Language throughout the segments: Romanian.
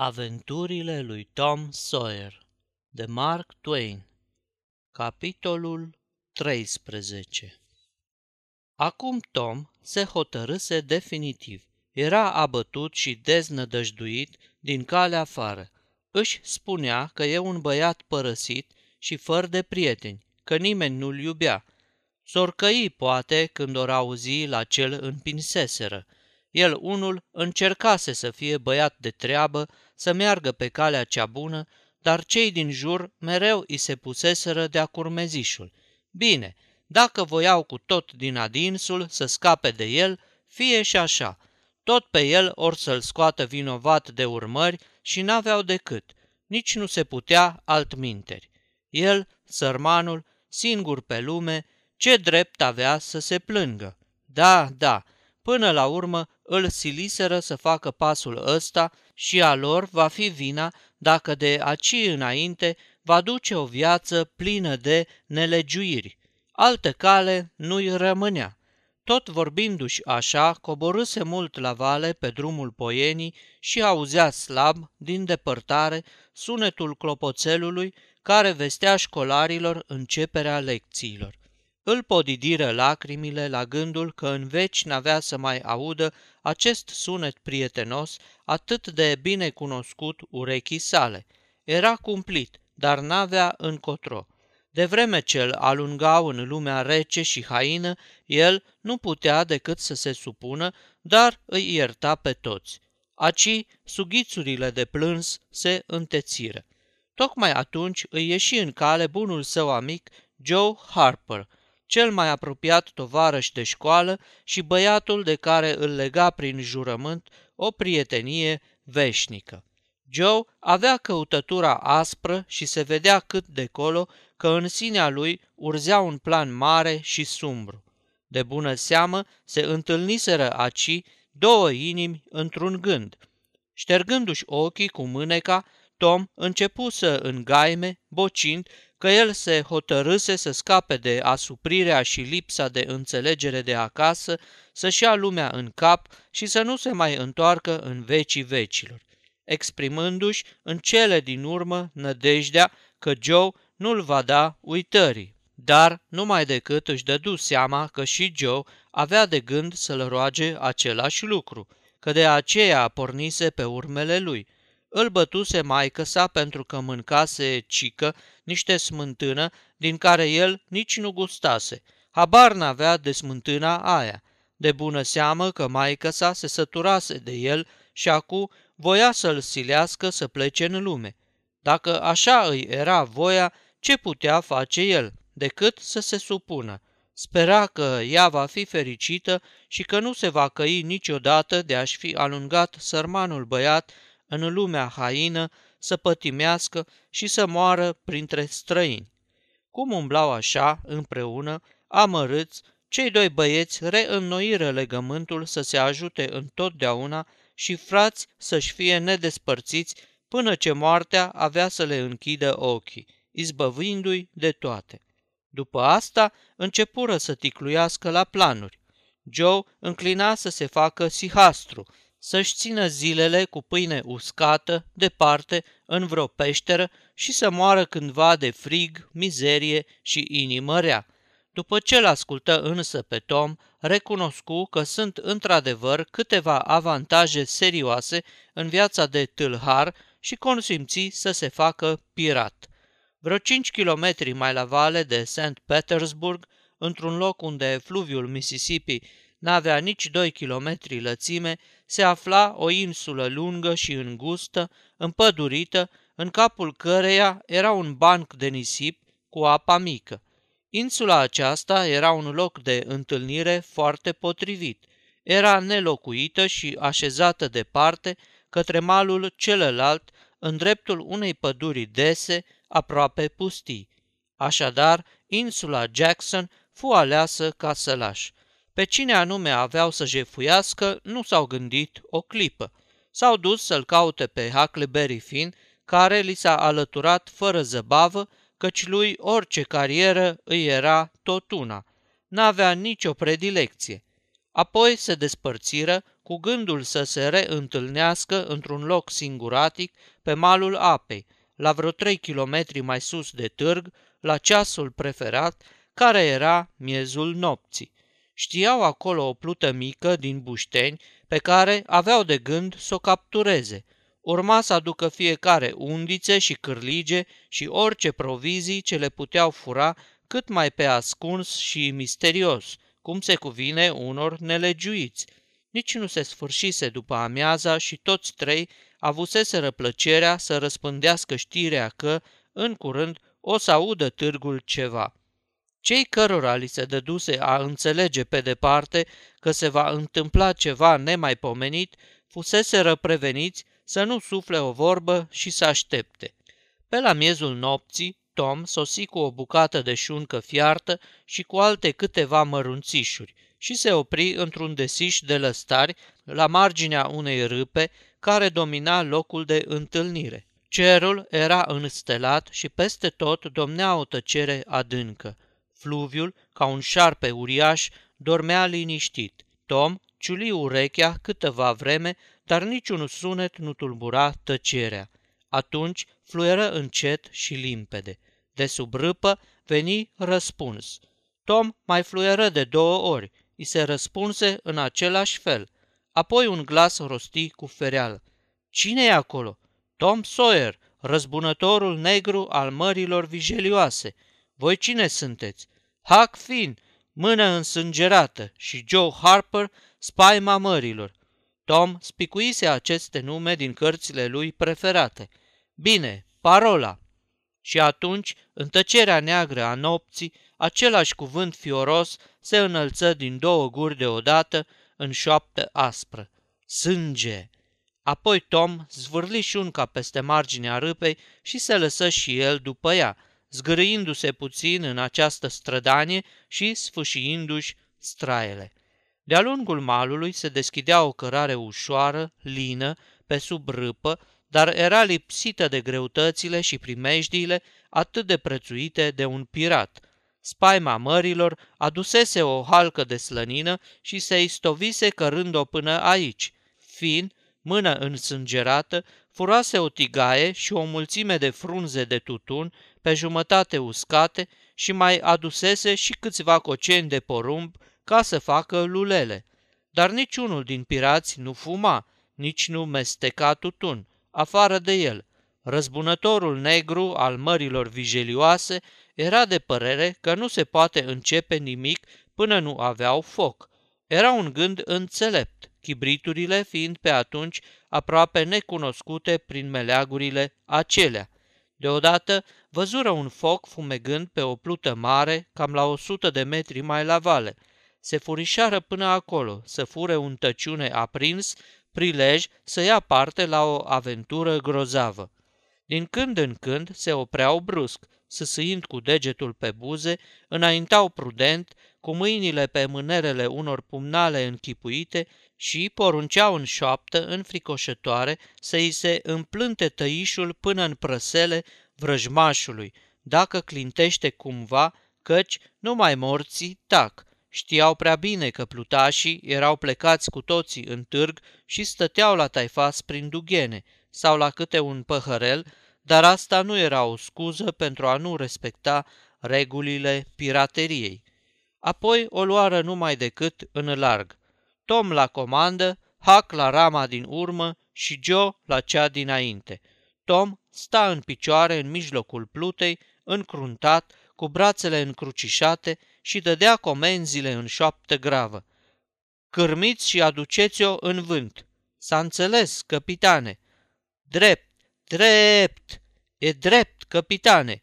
Aventurile lui Tom Sawyer de Mark Twain Capitolul 13 Acum Tom se hotărâse definitiv. Era abătut și deznădăjduit din calea afară. Își spunea că e un băiat părăsit și fără de prieteni, că nimeni nu-l iubea. Sorcăi poate când o auzi la cel împinseseră. El unul încercase să fie băiat de treabă, să meargă pe calea cea bună, dar cei din jur mereu îi se puseseră de-a curmezișul. Bine, dacă voiau cu tot din adinsul să scape de el, fie și așa. Tot pe el or să-l scoată vinovat de urmări și n-aveau decât. Nici nu se putea altminteri. El, sărmanul, singur pe lume, ce drept avea să se plângă? Da, da, Până la urmă îl siliseră să facă pasul ăsta și a lor va fi vina dacă de aci înainte va duce o viață plină de nelegiuiri. Altă cale nu-i rămânea. Tot vorbindu-și așa, coborâse mult la vale pe drumul poienii și auzea slab, din depărtare, sunetul clopoțelului care vestea școlarilor începerea lecțiilor. Îl podidiră lacrimile la gândul că în veci n-avea să mai audă acest sunet prietenos atât de bine cunoscut urechii sale. Era cumplit, dar n-avea încotro. De vreme ce îl alungau în lumea rece și haină, el nu putea decât să se supună, dar îi ierta pe toți. Aci, sughițurile de plâns se întețiră. Tocmai atunci îi ieși în cale bunul său amic Joe Harper – cel mai apropiat tovarăș de școală și băiatul de care îl lega prin jurământ o prietenie veșnică. Joe avea căutătura aspră și se vedea cât de colo că în sinea lui urzea un plan mare și sumbru. De bună seamă se întâlniseră aci două inimi într-un gând. Ștergându-și ochii cu mâneca, Tom începu să îngaime, bocind că el se hotărâse să scape de asuprirea și lipsa de înțelegere de acasă, să-și ia lumea în cap și să nu se mai întoarcă în vecii vecilor, exprimându-și în cele din urmă nădejdea că Joe nu-l va da uitării. Dar numai decât își dădu seama că și Joe avea de gând să-l roage același lucru, că de aceea pornise pe urmele lui – îl bătuse maică sa pentru că mâncase cică niște smântână din care el nici nu gustase. Habar n-avea de smântâna aia. De bună seamă că maică sa se săturase de el și acum voia să-l silească să plece în lume. Dacă așa îi era voia, ce putea face el, decât să se supună? Spera că ea va fi fericită și că nu se va căi niciodată de a-și fi alungat sărmanul băiat în lumea haină să pătimească și să moară printre străini. Cum umblau așa, împreună, amărâți, cei doi băieți reînnoiră legământul să se ajute întotdeauna și frați să-și fie nedespărțiți până ce moartea avea să le închidă ochii, izbăvindu-i de toate. După asta, începură să ticluiască la planuri. Joe înclina să se facă sihastru, să-și țină zilele cu pâine uscată, departe, în vreo peșteră și să moară cândva de frig, mizerie și inimă rea. După ce l-ascultă însă pe Tom, recunoscu că sunt într-adevăr câteva avantaje serioase în viața de tâlhar și consimți să se facă pirat. Vreo 5 kilometri mai la vale de St. Petersburg, într-un loc unde fluviul Mississippi n-avea nici doi kilometri lățime, se afla o insulă lungă și îngustă, împădurită, în capul căreia era un banc de nisip cu apa mică. Insula aceasta era un loc de întâlnire foarte potrivit. Era nelocuită și așezată departe, către malul celălalt, în dreptul unei păduri dese, aproape pustii. Așadar, insula Jackson fu aleasă ca sălaș. Pe cine anume aveau să jefuiască, nu s-au gândit o clipă. S-au dus să-l caute pe Huckleberry Finn, care li s-a alăturat fără zăbavă, căci lui orice carieră îi era tot una. N-avea nicio predilecție. Apoi se despărțiră cu gândul să se reîntâlnească într-un loc singuratic pe malul apei, la vreo trei kilometri mai sus de târg, la ceasul preferat, care era miezul nopții. Știau acolo o plută mică din bușteni pe care aveau de gând să o captureze. Urma să aducă fiecare undițe și cârlige și orice provizii ce le puteau fura cât mai pe ascuns și misterios, cum se cuvine unor nelegiuiți. Nici nu se sfârșise după amiaza și toți trei avuseseră plăcerea să răspândească știrea că, în curând, o să audă târgul ceva. Cei cărora li se dăduse a înțelege pe departe că se va întâmpla ceva nemaipomenit, fuseseră preveniți să nu sufle o vorbă și să aștepte. Pe la miezul nopții, Tom sosi cu o bucată de șuncă fiartă și cu alte câteva mărunțișuri și se opri într-un desiș de lăstari la marginea unei râpe care domina locul de întâlnire. Cerul era înstelat și peste tot domnea o tăcere adâncă. Fluviul, ca un șarpe uriaș, dormea liniștit. Tom ciuli urechea câteva vreme, dar niciun sunet nu tulbura tăcerea. Atunci fluieră încet și limpede. De sub râpă veni răspuns. Tom mai fluieră de două ori. I se răspunse în același fel. Apoi un glas rosti cu fereală. Cine e acolo? Tom Sawyer, răzbunătorul negru al mărilor vijelioase. Voi cine sunteți? Huck Finn, mână însângerată, și Joe Harper, spaima mărilor. Tom spicuise aceste nume din cărțile lui preferate. Bine, parola. Și atunci, în tăcerea neagră a nopții, același cuvânt fioros se înălță din două guri deodată în șoaptă aspră. Sânge! Apoi Tom zvârli șunca peste marginea râpei și se lăsă și el după ea, zgârâindu-se puțin în această strădanie și sfâșiindu-și straiele. De-a lungul malului se deschidea o cărare ușoară, lină, pe sub râpă, dar era lipsită de greutățile și primejdiile atât de prețuite de un pirat. Spaima mărilor adusese o halcă de slănină și se istovise cărând-o până aici. Fin, mână însângerată, furase o tigaie și o mulțime de frunze de tutun, pe jumătate uscate, și mai adusese și câțiva coceni de porumb ca să facă lulele. Dar niciunul din pirați nu fuma, nici nu mesteca tutun, afară de el. Răzbunătorul negru al mărilor vijelioase era de părere că nu se poate începe nimic până nu aveau foc. Era un gând înțelept, chibriturile fiind pe atunci aproape necunoscute prin meleagurile acelea. Deodată văzură un foc fumegând pe o plută mare, cam la o sută de metri mai la vale. Se furișară până acolo, să fure un tăciune aprins, prilej să ia parte la o aventură grozavă. Din când în când se opreau brusc, sâsâind cu degetul pe buze, înaintau prudent, cu mâinile pe mânerele unor pumnale închipuite și porunceau în șoaptă, înfricoșătoare, să îi se împlânte tăișul până în prăsele vrăjmașului, dacă clintește cumva, căci numai morții tac. Știau prea bine că plutașii erau plecați cu toții în târg și stăteau la taifas prin dughene sau la câte un păhărel, dar asta nu era o scuză pentru a nu respecta regulile pirateriei. Apoi o luară numai decât în larg. Tom la comandă, Huck la rama din urmă și Joe la cea dinainte. Tom sta în picioare în mijlocul plutei, încruntat, cu brațele încrucișate și dădea comenzile în șoaptă gravă. Cârmiți și aduceți-o în vânt. S-a înțeles, capitane. Drept, drept, e drept, capitane.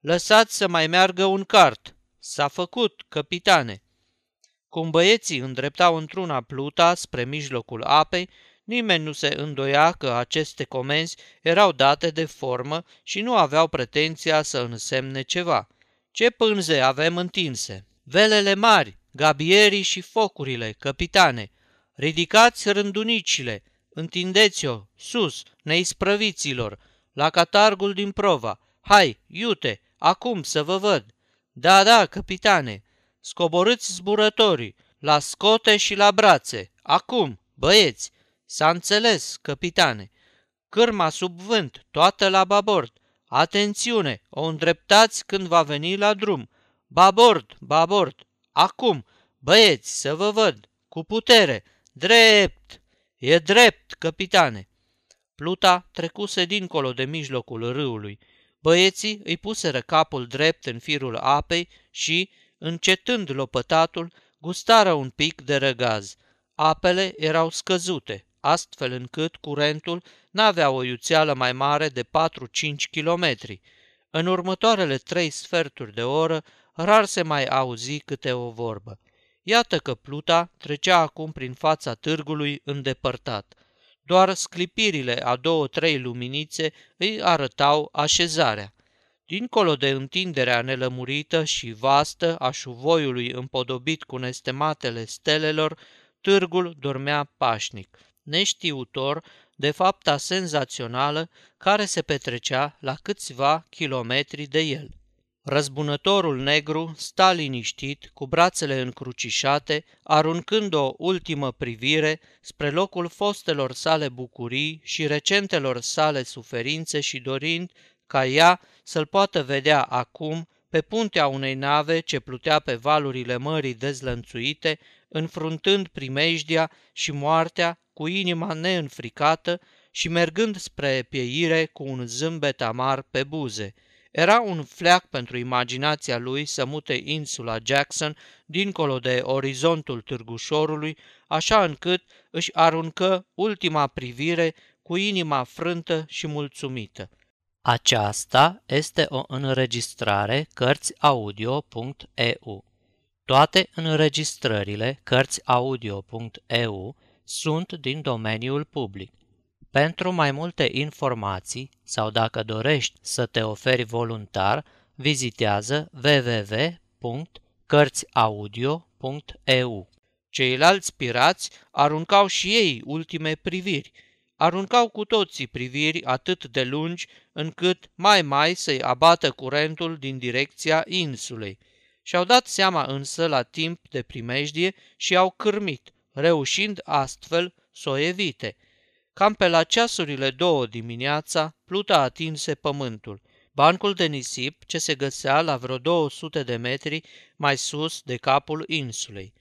Lăsați să mai meargă un cart. S-a făcut, capitane. Cum băieții îndreptau într-una pluta spre mijlocul apei, nimeni nu se îndoia că aceste comenzi erau date de formă și nu aveau pretenția să însemne ceva. Ce pânze avem întinse? Velele mari, gabierii și focurile, capitane. Ridicați rândunicile, întindeți-o, sus, neisprăviților, la catargul din prova. Hai, iute, acum să vă văd. Da, da, capitane, scoborâți zburătorii, la scote și la brațe! Acum, băieți! S-a înțeles, capitane! Cârma sub vânt, toată la babord! Atențiune, o îndreptați când va veni la drum! Babord, babord! Acum, băieți, să vă văd! Cu putere! Drept! E drept, capitane! Pluta trecuse dincolo de mijlocul râului. Băieții îi puseră capul drept în firul apei și, încetând lopătatul, gustară un pic de răgaz. Apele erau scăzute, astfel încât curentul n-avea o iuțeală mai mare de 4-5 kilometri. În următoarele trei sferturi de oră, rar se mai auzi câte o vorbă. Iată că pluta trecea acum prin fața târgului îndepărtat. Doar sclipirile a două-trei luminițe îi arătau așezarea. Dincolo de întinderea nelămurită și vastă a șuvoiului împodobit cu nestematele stelelor, târgul dormea pașnic, neștiutor de fapta senzațională care se petrecea la câțiva kilometri de el. Răzbunătorul negru sta liniștit, cu brațele încrucișate, aruncând o ultimă privire spre locul fostelor sale bucurii și recentelor sale suferințe și dorind ca ea să-l poată vedea acum pe puntea unei nave ce plutea pe valurile mării dezlănțuite, înfruntând primejdia și moartea cu inima neînfricată și mergând spre pieire cu un zâmbet amar pe buze. Era un fleac pentru imaginația lui să mute insula Jackson dincolo de orizontul târgușorului, așa încât își aruncă ultima privire cu inima frântă și mulțumită. Aceasta este o înregistrare Cărțiaudio.eu. Toate înregistrările Cărțiaudio.eu sunt din domeniul public. Pentru mai multe informații sau dacă dorești să te oferi voluntar, vizitează www.cărțiaudio.eu. Ceilalți pirați aruncau și ei ultime priviri. Aruncau cu toții priviri atât de lungi încât mai mai să-i abată curentul din direcția insulei. Și-au dat seama însă la timp de primejdie și au cârmit, reușind astfel să o evite – Cam pe la ceasurile două dimineața, pluta atinse pământul. Bancul de nisip ce se găsea la vreo 200 de metri mai sus de capul insulei.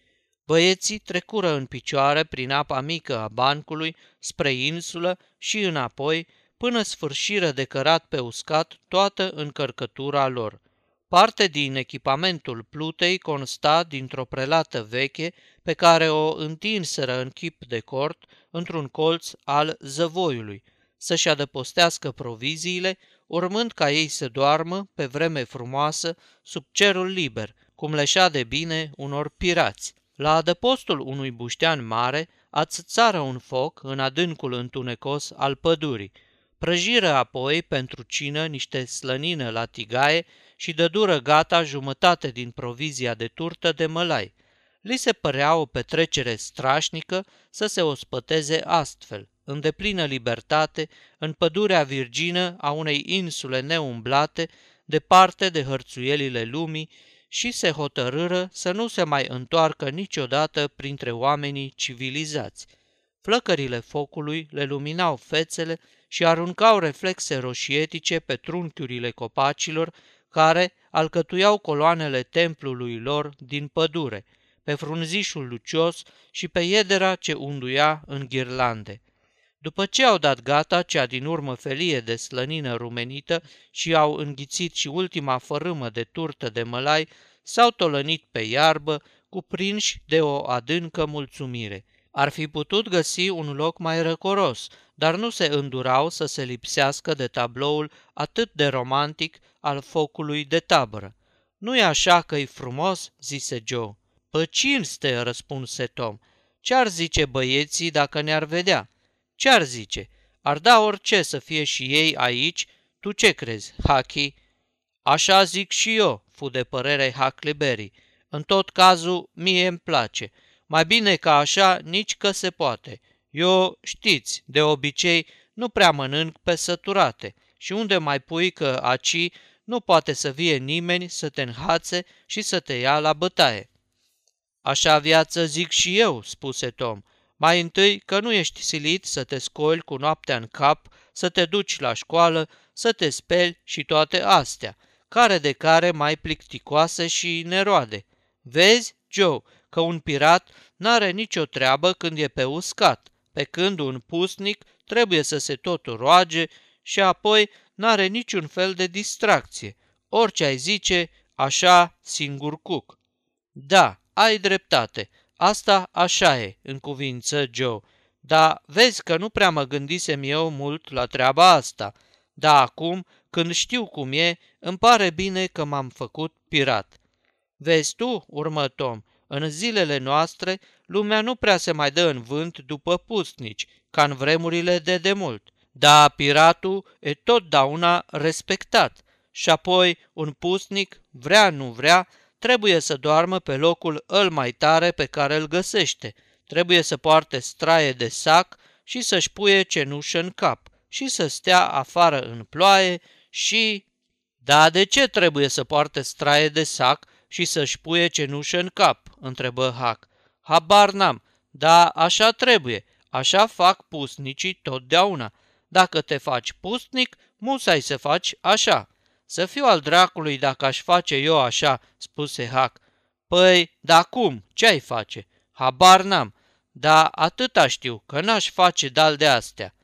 Băieții trecură în picioare prin apa mică a bancului spre insulă și înapoi, până sfârșiră de cărat pe uscat toată încărcătura lor. Parte din echipamentul plutei consta dintr-o prelată veche pe care o întinseră în chip de cort într-un colț al zăvoiului, să-și adăpostească proviziile, urmând ca ei să doarmă pe vreme frumoasă sub cerul liber, cum leșea de bine unor pirați. La adăpostul unui buștean mare ațățară un foc în adâncul întunecos al pădurii, prăjiră apoi pentru cină niște slănină la tigaie și dădură gata jumătate din provizia de turtă de mălai. Li se părea o petrecere strașnică să se ospăteze astfel, în deplină libertate, în pădurea virgină a unei insule neumblate, departe de hărțuielile lumii, și se hotărâră să nu se mai întoarcă niciodată printre oamenii civilizați. Flăcările focului le luminau fețele și aruncau reflexe roșietice pe trunchiurile copacilor care alcătuiau coloanele templului lor din pădure, pe frunzișul lucios și pe iedera ce unduia în ghirlande. După ce au dat gata cea din urmă felie de slănină rumenită și au înghițit și ultima fărâmă de turtă de mălai, s-au tolănit pe iarbă, cuprinși de o adâncă mulțumire. Ar fi putut găsi un loc mai răcoros, dar nu se îndurau să se lipsească de tabloul atât de romantic al focului de tabără. Nu-i așa că-i frumos?" zise Joe. Pe cinste, răspunse Tom. Ce-ar zice băieții dacă ne-ar vedea? Ce-ar zice? Ar da orice să fie și ei aici? Tu ce crezi, Haki? Așa zic și eu, fu de părere Huckleberry. În tot cazul, mie îmi place. Mai bine ca așa, nici că se poate. Eu, știți, de obicei, nu prea mănânc pe săturate și unde mai pui că aci nu poate să vie nimeni să te înhațe și să te ia la bătaie. Așa viață zic și eu, spuse Tom. Mai întâi că nu ești silit să te scoli cu noaptea în cap, să te duci la școală, să te speli și toate astea, care de care mai plicticoase și neroade. Vezi, Joe, că un pirat n-are nicio treabă când e pe uscat, pe când un pusnic trebuie să se tot roage și apoi n-are niciun fel de distracție. Orice ai zice, așa singur cuc. Da, ai dreptate, asta așa e, în cuvință Joe, dar vezi că nu prea mă gândisem eu mult la treaba asta. Da, acum, când știu cum e, îmi pare bine că m-am făcut pirat. Vezi tu, urmă Tom, în zilele noastre, lumea nu prea se mai dă în vânt după pustnici, ca în vremurile de demult. Da, piratul e totdeauna respectat. Și apoi, un pustnic, vrea nu vrea, trebuie să doarmă pe locul îl mai tare pe care îl găsește. Trebuie să poarte straie de sac și să-și puie cenușă în cap și să stea afară în ploaie și... Da, de ce trebuie să poarte straie de sac și să-și puie cenușă în cap?" întrebă Hac. Habar n-am, dar așa trebuie, așa fac pusnicii totdeauna. Dacă te faci pustnic, musai să faci așa. Să fiu al dracului dacă aș face eu așa, spuse Hac. Păi, da cum? Ce ai face? Habar n-am, dar atâta știu, că n-aș face dal de astea.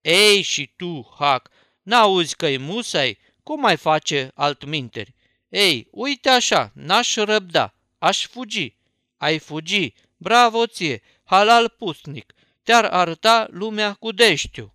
Ei, și tu, Hac, n-auzi că-i musai? Cum ai face altminteri? Ei, uite așa, n-aș răbda, aș fugi. Ai fugi, bravo ție, halal pusnic, te-ar arăta lumea cu deștiu.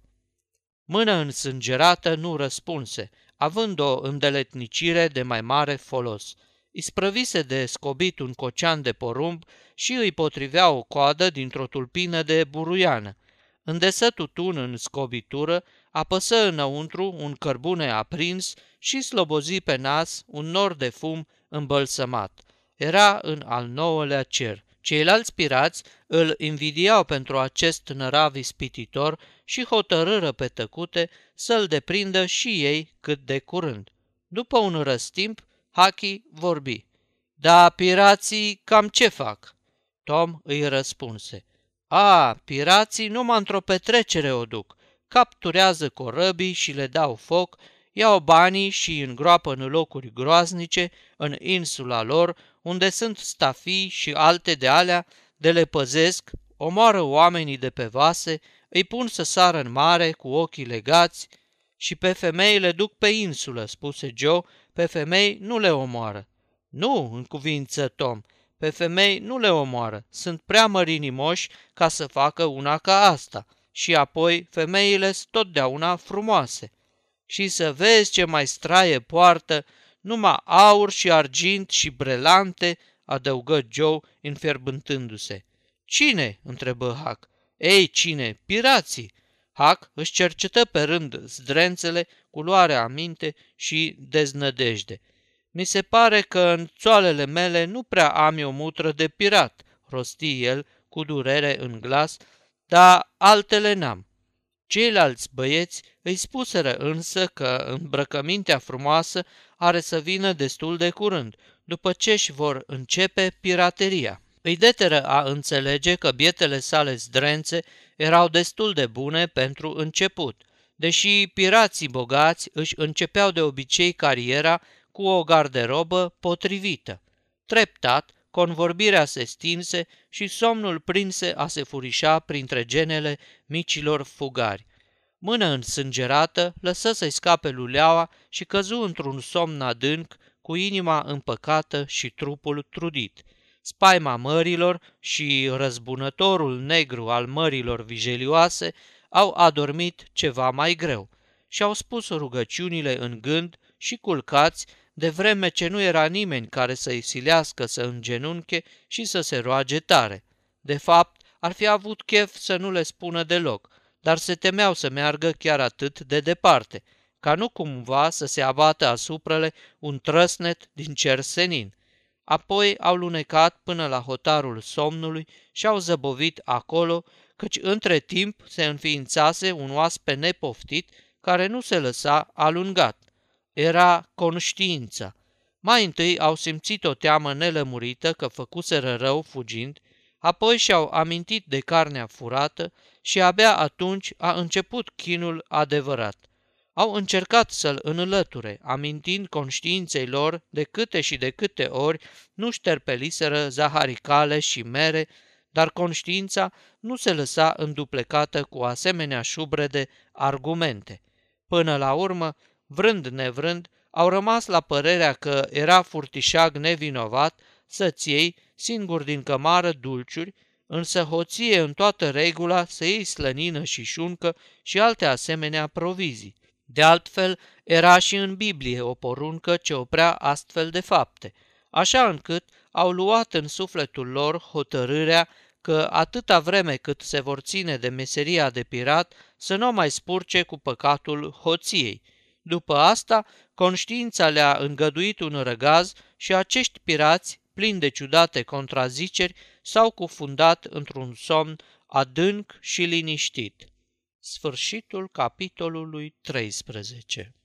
Mână însângerată nu răspunse, având o îndeletnicire de mai mare folos. Isprăvise de scobit un cocean de porumb și îi potrivea o coadă dintr-o tulpină de buruiană. Îndesă tutun în scobitură, apăsă înăuntru un cărbune aprins și slobozi pe nas un nor de fum îmbălsămat. Era în al nouălea cer. Ceilalți pirați îl invidiau pentru acest nărav ispititor și hotărâră pe tăcute să-l deprindă și ei cât de curând. După un răstimp, Haki vorbi. Da, pirații cam ce fac? Tom îi răspunse. A, pirații numai într-o petrecere o duc. Capturează corăbii și le dau foc, iau banii și îngroapă în locuri groaznice, în insula lor, unde sunt stafii și alte de alea, de le păzesc, omoară oamenii de pe vase, îi pun să sară în mare cu ochii legați și pe femei le duc pe insulă, spuse Joe, pe femei nu le omoară. Nu, în cuvință Tom, pe femei nu le omoară, sunt prea mărinimoși ca să facă una ca asta. Și apoi femeile sunt totdeauna frumoase. Și să vezi ce mai straie poartă, numai aur și argint și brelante, adăugă Joe înfierbântându-se. Cine? întrebă Hac. Ei, cine? Pirații! Hac își cercetă pe rând zdrențele cu luare aminte și deznădejde. Mi se pare că în țoalele mele nu prea am o mutră de pirat, rosti el cu durere în glas, dar altele n-am. Ceilalți băieți îi spuseră însă că îmbrăcămintea frumoasă are să vină destul de curând, după ce își vor începe pirateria. Îi deteră a înțelege că bietele sale zdrențe erau destul de bune pentru început, deși pirații bogați își începeau de obicei cariera cu o garderobă potrivită. Treptat, convorbirea se stinse și somnul prinse a se furișa printre genele micilor fugari. Mână însângerată, lăsă să-i scape luleaua și căzu într-un somn adânc, cu inima împăcată și trupul trudit. Spaima mărilor și răzbunătorul negru al mărilor vijelioase au adormit ceva mai greu și au spus rugăciunile în gând și culcați de vreme ce nu era nimeni care să-i silească să îngenunche și să se roage tare. De fapt, ar fi avut chef să nu le spună deloc, dar se temeau să meargă chiar atât de departe, ca nu cumva să se abată asupra le un trăsnet din cer senin. Apoi au lunecat până la hotarul somnului și au zăbovit acolo, căci între timp se înființase un oaspe nepoftit care nu se lăsa alungat era conștiința. Mai întâi au simțit o teamă nelămurită că făcuseră rău fugind, apoi și-au amintit de carnea furată și abia atunci a început chinul adevărat. Au încercat să-l înlăture, amintind conștiinței lor de câte și de câte ori nu șterpeliseră zaharicale și mere, dar conștiința nu se lăsa înduplecată cu asemenea șubrede argumente. Până la urmă, vrând nevrând, au rămas la părerea că era furtișag nevinovat să-ți iei, singur din cămară, dulciuri, însă hoție în toată regula să iei slănină și șuncă și alte asemenea provizii. De altfel, era și în Biblie o poruncă ce oprea astfel de fapte, așa încât au luat în sufletul lor hotărârea că atâta vreme cât se vor ține de meseria de pirat, să nu mai spurce cu păcatul hoției. După asta, conștiința le-a îngăduit un răgaz și acești pirați, plini de ciudate contraziceri, s-au cufundat într-un somn adânc și liniștit. Sfârșitul capitolului 13